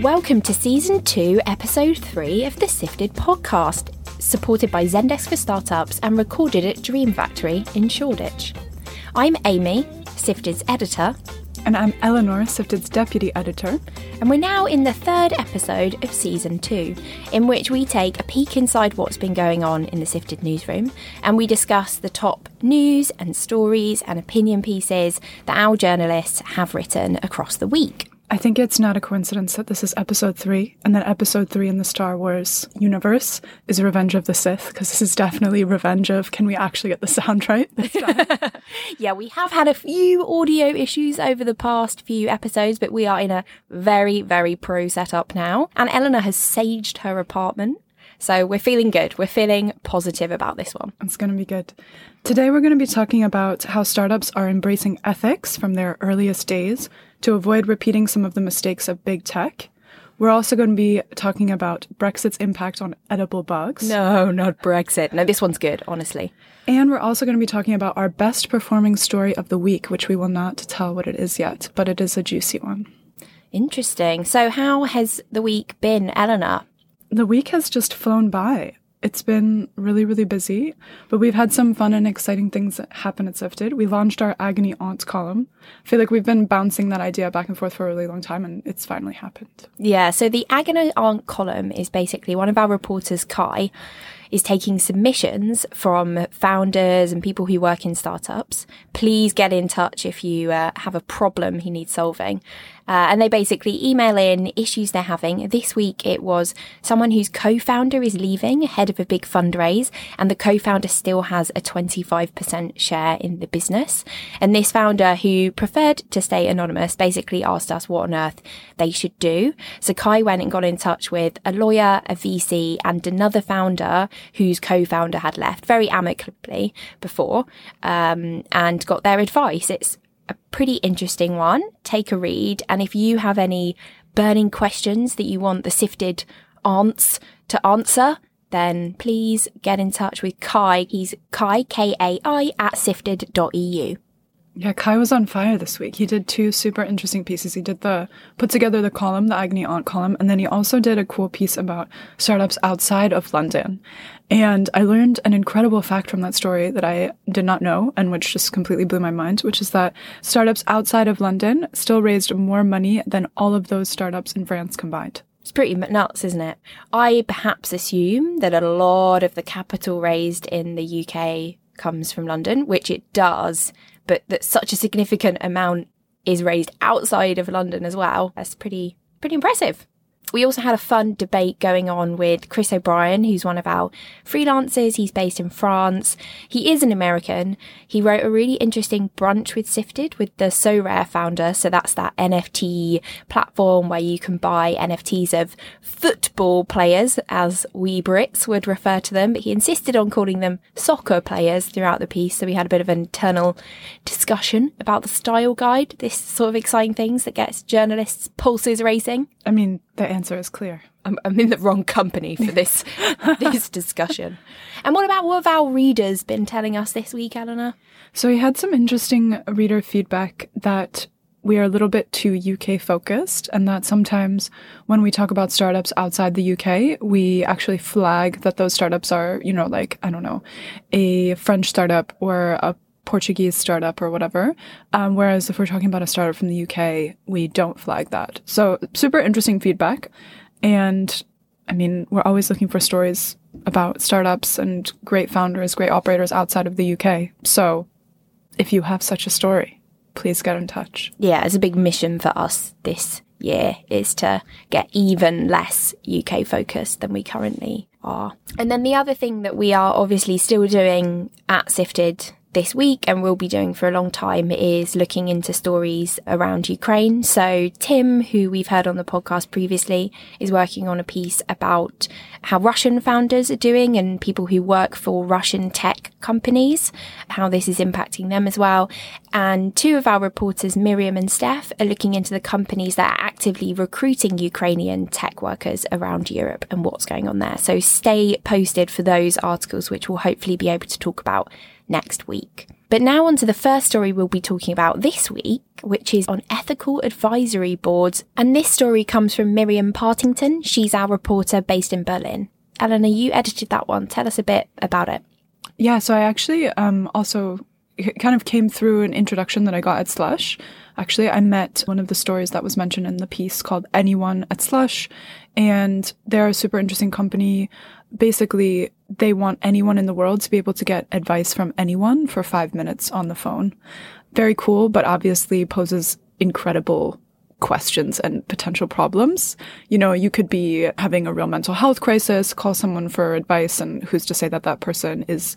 Welcome to season two, episode three of the Sifted podcast, supported by Zendesk for Startups and recorded at Dream Factory in Shoreditch. I'm Amy, Sifted's editor, And I'm Eleanor, Sifted's deputy editor. and we're now in the third episode of season two, in which we take a peek inside what's been going on in the Sifted newsroom and we discuss the top news and stories and opinion pieces that our journalists have written across the week. I think it's not a coincidence that this is episode three, and that episode three in the Star Wars universe is Revenge of the Sith, because this is definitely Revenge of can we actually get the sound right this time? Yeah, we have had a few audio issues over the past few episodes, but we are in a very, very pro setup now. And Eleanor has saged her apartment. So we're feeling good. We're feeling positive about this one. it's going to be good. Today, we're going to be talking about how startups are embracing ethics from their earliest days to avoid repeating some of the mistakes of big tech. We're also going to be talking about Brexit's impact on edible bugs. No, not Brexit. No, this one's good, honestly. And we're also going to be talking about our best performing story of the week, which we will not tell what it is yet, but it is a juicy one. Interesting. So, how has the week been, Eleanor? The week has just flown by. It's been really, really busy, but we've had some fun and exciting things happen at Sifted. We launched our Agony Aunt column. I feel like we've been bouncing that idea back and forth for a really long time, and it's finally happened. Yeah, so the Agony Aunt column is basically one of our reporters, Kai, is taking submissions from founders and people who work in startups. Please get in touch if you uh, have a problem he needs solving. Uh, and they basically email in issues they're having. This week it was someone whose co-founder is leaving ahead of a big fundraise and the co-founder still has a 25% share in the business. And this founder who preferred to stay anonymous basically asked us what on earth they should do. So Kai went and got in touch with a lawyer, a VC and another founder whose co-founder had left very amicably before, um, and got their advice. It's a pretty interesting one. Take a read. And if you have any burning questions that you want the sifted aunts to answer, then please get in touch with Kai. He's Kai, K A I, at sifted.eu. Yeah, Kai was on fire this week. He did two super interesting pieces. He did the put together the column, the Agony Aunt column, and then he also did a cool piece about startups outside of London. And I learned an incredible fact from that story that I did not know and which just completely blew my mind, which is that startups outside of London still raised more money than all of those startups in France combined. It's pretty nuts, isn't it? I perhaps assume that a lot of the capital raised in the UK comes from London, which it does, but that such a significant amount is raised outside of London as well. That's pretty pretty impressive. We also had a fun debate going on with Chris O'Brien, who's one of our freelancers. He's based in France. He is an American. He wrote a really interesting brunch with Sifted with the Sorare founder. So that's that NFT platform where you can buy NFTs of football players, as we Brits would refer to them. But he insisted on calling them soccer players throughout the piece. So we had a bit of an internal discussion about the style guide, this sort of exciting things that gets journalists' pulses racing. I mean, the answer is clear. I'm, I'm in the wrong company for this this discussion. And what about what have our readers been telling us this week, Eleanor? So we had some interesting reader feedback that we are a little bit too UK focused, and that sometimes when we talk about startups outside the UK, we actually flag that those startups are, you know, like, I don't know, a French startup or a Portuguese startup or whatever. Um, whereas if we're talking about a startup from the UK, we don't flag that. So super interesting feedback. And I mean, we're always looking for stories about startups and great founders, great operators outside of the UK. So if you have such a story, please get in touch. Yeah, it's a big mission for us this year is to get even less UK focused than we currently are. And then the other thing that we are obviously still doing at Sifted this week and will be doing for a long time is looking into stories around Ukraine. So Tim, who we've heard on the podcast previously, is working on a piece about how Russian founders are doing and people who work for Russian tech companies, how this is impacting them as well. And two of our reporters, Miriam and Steph, are looking into the companies that are actively recruiting Ukrainian tech workers around Europe and what's going on there. So stay posted for those articles, which we'll hopefully be able to talk about next week. But now on to the first story we'll be talking about this week, which is on ethical advisory boards. And this story comes from Miriam Partington. She's our reporter based in Berlin. Eleanor, you edited that one. Tell us a bit about it. Yeah, so I actually um, also kind of came through an introduction that I got at Slush. Actually, I met one of the stories that was mentioned in the piece called Anyone at Slush, and they're a super interesting company. Basically, they want anyone in the world to be able to get advice from anyone for five minutes on the phone. Very cool, but obviously poses incredible questions and potential problems. You know, you could be having a real mental health crisis, call someone for advice, and who's to say that that person is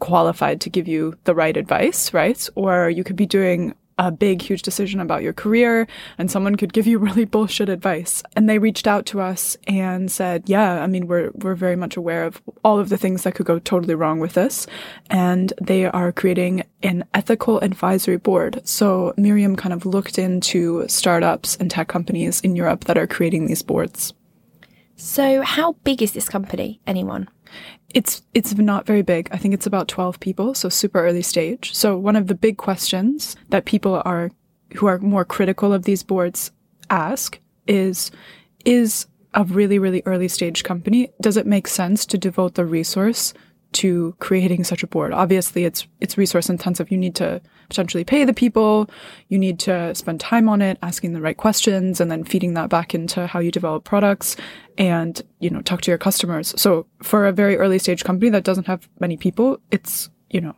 qualified to give you the right advice, right? Or you could be doing a big, huge decision about your career and someone could give you really bullshit advice. And they reached out to us and said, yeah, I mean, we're, we're very much aware of all of the things that could go totally wrong with this. And they are creating an ethical advisory board. So Miriam kind of looked into startups and tech companies in Europe that are creating these boards. So how big is this company? Anyone? It's it's not very big. I think it's about 12 people, so super early stage. So one of the big questions that people are who are more critical of these boards ask is is a really really early stage company does it make sense to devote the resource to creating such a board. Obviously, it's it's resource intensive. You need to potentially pay the people. You need to spend time on it, asking the right questions, and then feeding that back into how you develop products and you know talk to your customers. So for a very early stage company that doesn't have many people, it's you know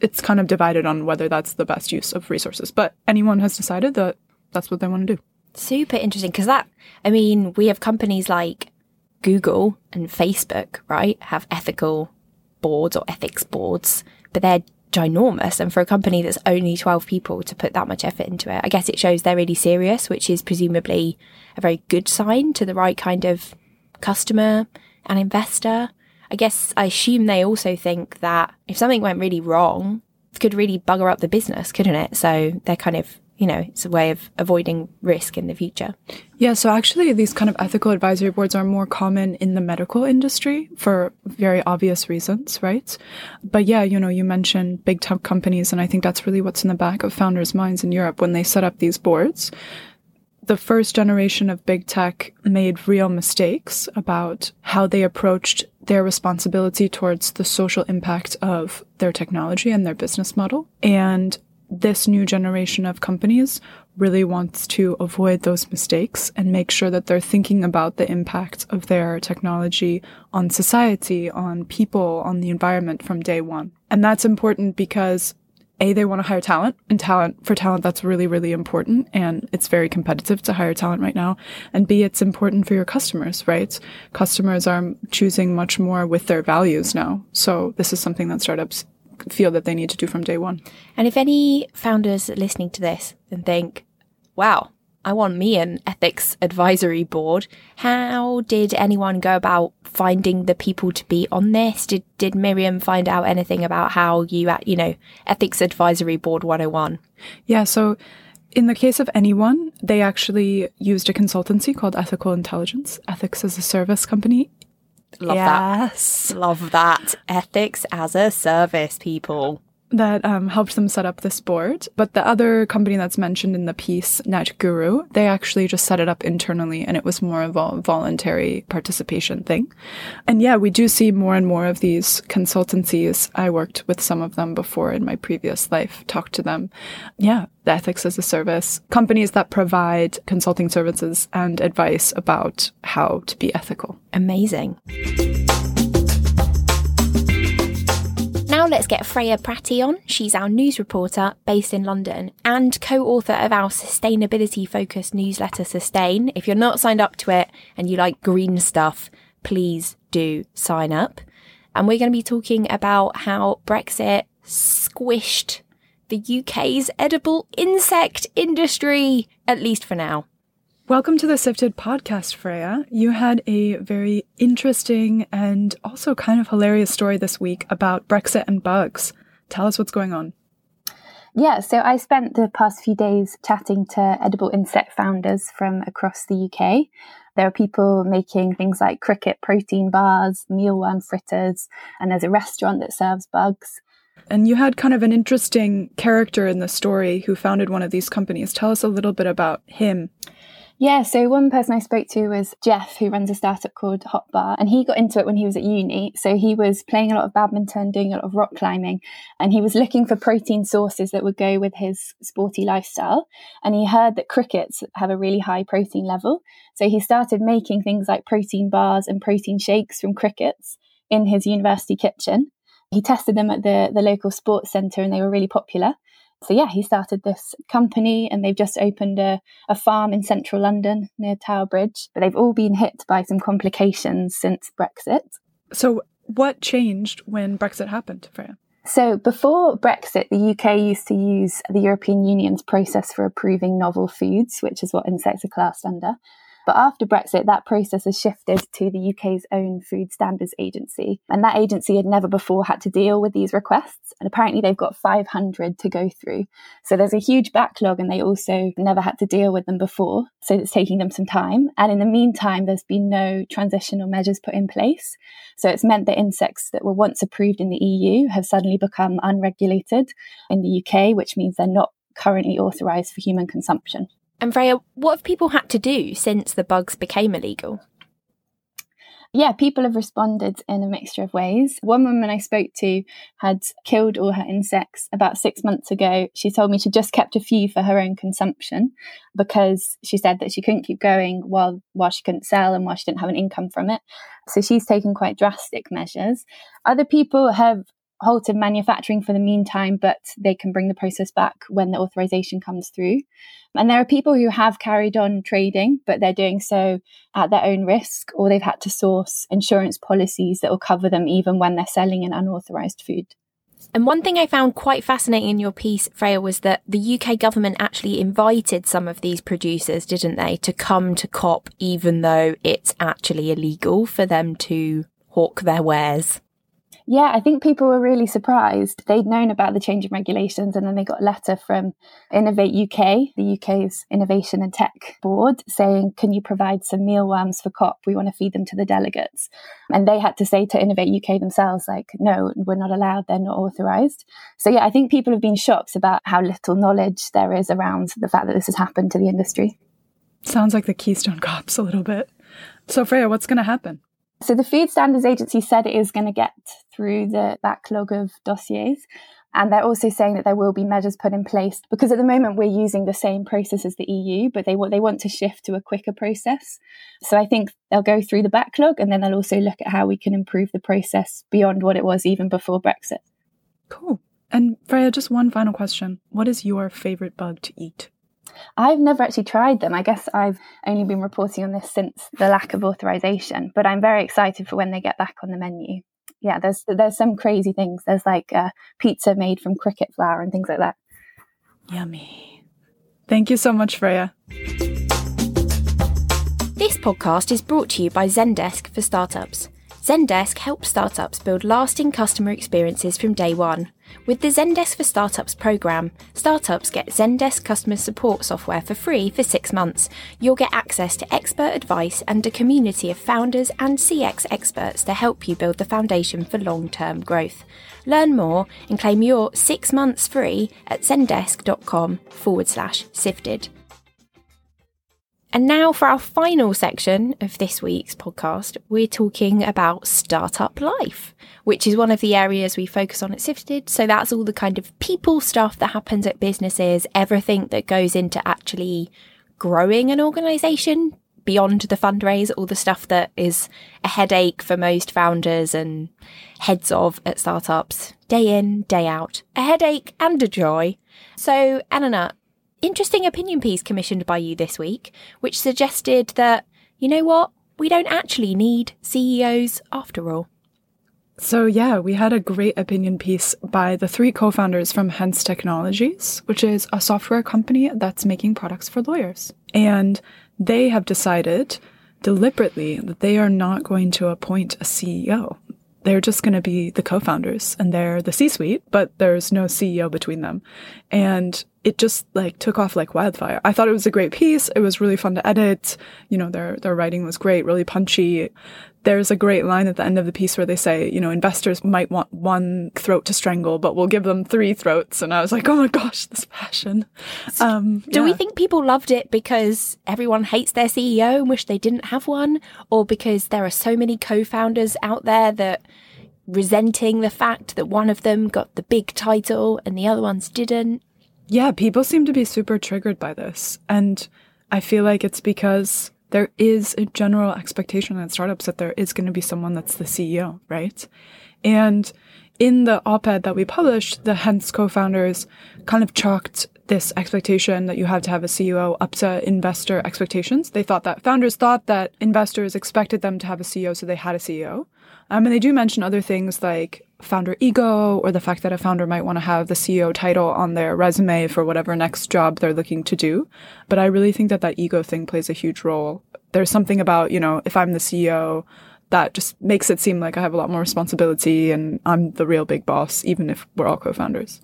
it's kind of divided on whether that's the best use of resources. But anyone has decided that that's what they want to do. Super interesting because that I mean we have companies like Google and Facebook, right, have ethical boards or ethics boards, but they're ginormous. And for a company that's only 12 people to put that much effort into it, I guess it shows they're really serious, which is presumably a very good sign to the right kind of customer and investor. I guess I assume they also think that if something went really wrong, it could really bugger up the business, couldn't it? So they're kind of you know, it's a way of avoiding risk in the future. Yeah, so actually, these kind of ethical advisory boards are more common in the medical industry for very obvious reasons, right? But yeah, you know, you mentioned big tech companies, and I think that's really what's in the back of founders' minds in Europe when they set up these boards. The first generation of big tech made real mistakes about how they approached their responsibility towards the social impact of their technology and their business model. And this new generation of companies really wants to avoid those mistakes and make sure that they're thinking about the impact of their technology on society, on people, on the environment from day one. And that's important because a, they want to hire talent and talent for talent, that's really, really important. And it's very competitive to hire talent right now. And B, it's important for your customers, right? Customers are choosing much more with their values now. So this is something that startups feel that they need to do from day one. And if any founders listening to this and think, wow, I want me an ethics advisory board. How did anyone go about finding the people to be on this? Did did Miriam find out anything about how you you know ethics advisory board 101? Yeah, so in the case of anyone, they actually used a consultancy called Ethical Intelligence, ethics as a service company Love yes. that. Love that. Ethics as a service, people that um, helped them set up this board. But the other company that's mentioned in the piece, NetGuru, they actually just set it up internally and it was more of a voluntary participation thing. And yeah, we do see more and more of these consultancies. I worked with some of them before in my previous life, talked to them. Yeah, the ethics as a service, companies that provide consulting services and advice about how to be ethical. Amazing. Now let's get Freya Pratty on. She's our news reporter based in London and co author of our sustainability focused newsletter, Sustain. If you're not signed up to it and you like green stuff, please do sign up. And we're going to be talking about how Brexit squished the UK's edible insect industry, at least for now. Welcome to the Sifted podcast, Freya. You had a very interesting and also kind of hilarious story this week about Brexit and bugs. Tell us what's going on. Yeah, so I spent the past few days chatting to edible insect founders from across the UK. There are people making things like cricket protein bars, mealworm fritters, and there's a restaurant that serves bugs. And you had kind of an interesting character in the story who founded one of these companies. Tell us a little bit about him. Yeah, so one person I spoke to was Jeff, who runs a startup called Hot Bar, and he got into it when he was at uni. So he was playing a lot of badminton, doing a lot of rock climbing, and he was looking for protein sources that would go with his sporty lifestyle. And he heard that crickets have a really high protein level. So he started making things like protein bars and protein shakes from crickets in his university kitchen. He tested them at the, the local sports centre and they were really popular so yeah, he started this company and they've just opened a, a farm in central London near Tower Bridge. But they've all been hit by some complications since Brexit. So what changed when Brexit happened, Freya? So before Brexit, the UK used to use the European Union's process for approving novel foods, which is what insects are classed under. But after Brexit, that process has shifted to the UK's own Food Standards Agency. And that agency had never before had to deal with these requests. And apparently they've got 500 to go through. So there's a huge backlog and they also never had to deal with them before. So it's taking them some time. And in the meantime, there's been no transitional measures put in place. So it's meant that insects that were once approved in the EU have suddenly become unregulated in the UK, which means they're not currently authorised for human consumption. And Freya, what have people had to do since the bugs became illegal? Yeah, people have responded in a mixture of ways. One woman I spoke to had killed all her insects about six months ago. She told me she just kept a few for her own consumption because she said that she couldn't keep going while while she couldn't sell and while she didn't have an income from it. So she's taken quite drastic measures. Other people have halted manufacturing for the meantime, but they can bring the process back when the authorization comes through. And there are people who have carried on trading, but they're doing so at their own risk, or they've had to source insurance policies that will cover them even when they're selling an unauthorized food. And one thing I found quite fascinating in your piece, Freya, was that the UK government actually invited some of these producers, didn't they, to come to COP, even though it's actually illegal for them to hawk their wares. Yeah, I think people were really surprised. They'd known about the change in regulations and then they got a letter from Innovate UK, the UK's Innovation and Tech Board, saying, Can you provide some mealworms for COP? We want to feed them to the delegates. And they had to say to Innovate UK themselves, like, no, we're not allowed, they're not authorized. So yeah, I think people have been shocked about how little knowledge there is around the fact that this has happened to the industry. Sounds like the Keystone Cops a little bit. So Freya, what's going to happen? So the Food Standards Agency said it is going to get through the backlog of dossiers. And they're also saying that there will be measures put in place because at the moment we're using the same process as the EU, but they want they want to shift to a quicker process. So I think they'll go through the backlog and then they'll also look at how we can improve the process beyond what it was even before Brexit. Cool. And Freya, just one final question. What is your favorite bug to eat? I've never actually tried them. I guess I've only been reporting on this since the lack of authorization, but I'm very excited for when they get back on the menu. Yeah, there's there's some crazy things. There's like uh, pizza made from cricket flour and things like that. Yummy. Thank you so much, Freya. This podcast is brought to you by Zendesk for Startups. Zendesk helps startups build lasting customer experiences from day one. With the Zendesk for Startups program, startups get Zendesk customer support software for free for six months. You'll get access to expert advice and a community of founders and CX experts to help you build the foundation for long term growth. Learn more and claim your six months free at zendesk.com forward slash sifted. And now for our final section of this week's podcast, we're talking about startup life, which is one of the areas we focus on at Sifted. So that's all the kind of people stuff that happens at businesses, everything that goes into actually growing an organization beyond the fundraise, all the stuff that is a headache for most founders and heads of at startups, day in, day out, a headache and a joy. So, Anna, interesting opinion piece commissioned by you this week, which suggested that, you know what, we don't actually need CEOs after all. So, yeah, we had a great opinion piece by the three co founders from Hence Technologies, which is a software company that's making products for lawyers. And they have decided deliberately that they are not going to appoint a CEO. They're just going to be the co founders and they're the C suite, but there's no CEO between them. And it just like took off like wildfire. I thought it was a great piece. It was really fun to edit. You know, their their writing was great, really punchy. There's a great line at the end of the piece where they say, you know, investors might want one throat to strangle, but we'll give them three throats. And I was like, oh my gosh, this passion. Um, Do yeah. we think people loved it because everyone hates their CEO and wish they didn't have one? Or because there are so many co founders out there that resenting the fact that one of them got the big title and the other ones didn't? Yeah, people seem to be super triggered by this. And I feel like it's because there is a general expectation at startups that there is going to be someone that's the CEO, right? And in the op ed that we published, the Hence co founders kind of chalked this expectation that you have to have a CEO up to investor expectations. They thought that founders thought that investors expected them to have a CEO, so they had a CEO. Um, and they do mention other things like founder ego or the fact that a founder might want to have the CEO title on their resume for whatever next job they're looking to do. But I really think that that ego thing plays a huge role. There's something about, you know, if I'm the CEO, that just makes it seem like I have a lot more responsibility and I'm the real big boss, even if we're all co founders.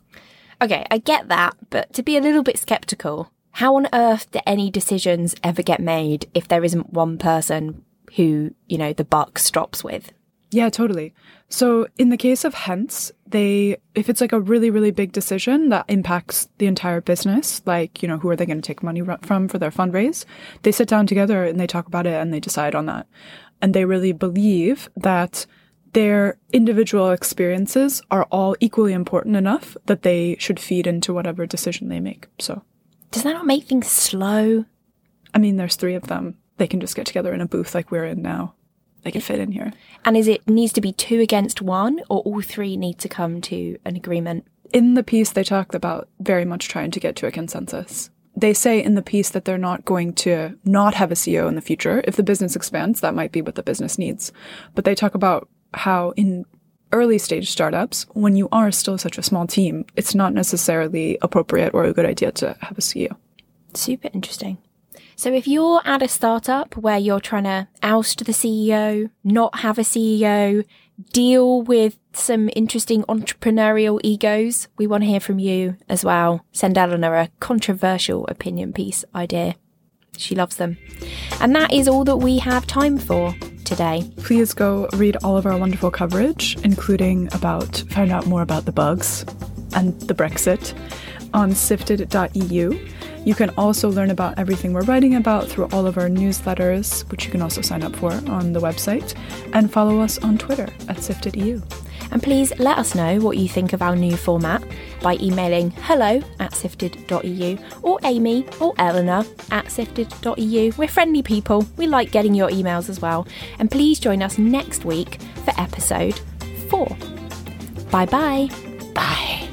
Okay, I get that, but to be a little bit skeptical, how on earth do any decisions ever get made if there isn't one person who, you know, the buck stops with? Yeah, totally. So in the case of Hence, they if it's like a really really big decision that impacts the entire business, like, you know, who are they going to take money from for their fundraise? They sit down together and they talk about it and they decide on that. And they really believe that their individual experiences are all equally important enough that they should feed into whatever decision they make. So, Does that not make things slow? I mean, there's three of them. They can just get together in a booth like we're in now. They can fit in here. And is it needs to be two against one, or all three need to come to an agreement? in the piece, they talk about very much trying to get to a consensus. They say in the piece that they're not going to not have a CEO in the future. If the business expands, that might be what the business needs. But they talk about how in early stage startups, when you are still such a small team, it's not necessarily appropriate or a good idea to have a CEO. Super interesting. So, if you're at a startup where you're trying to oust the CEO, not have a CEO, deal with some interesting entrepreneurial egos, we want to hear from you as well. Send Eleanor a controversial opinion piece idea. She loves them. And that is all that we have time for today. Please go read all of our wonderful coverage, including about find out more about the bugs and the Brexit on sifted.eu. You can also learn about everything we're writing about through all of our newsletters, which you can also sign up for on the website, and follow us on Twitter at siftedeu. And please let us know what you think of our new format by emailing hello at sifted.eu or Amy or Eleanor at sifted.eu. We're friendly people. We like getting your emails as well. And please join us next week for episode four. Bye bye. Bye.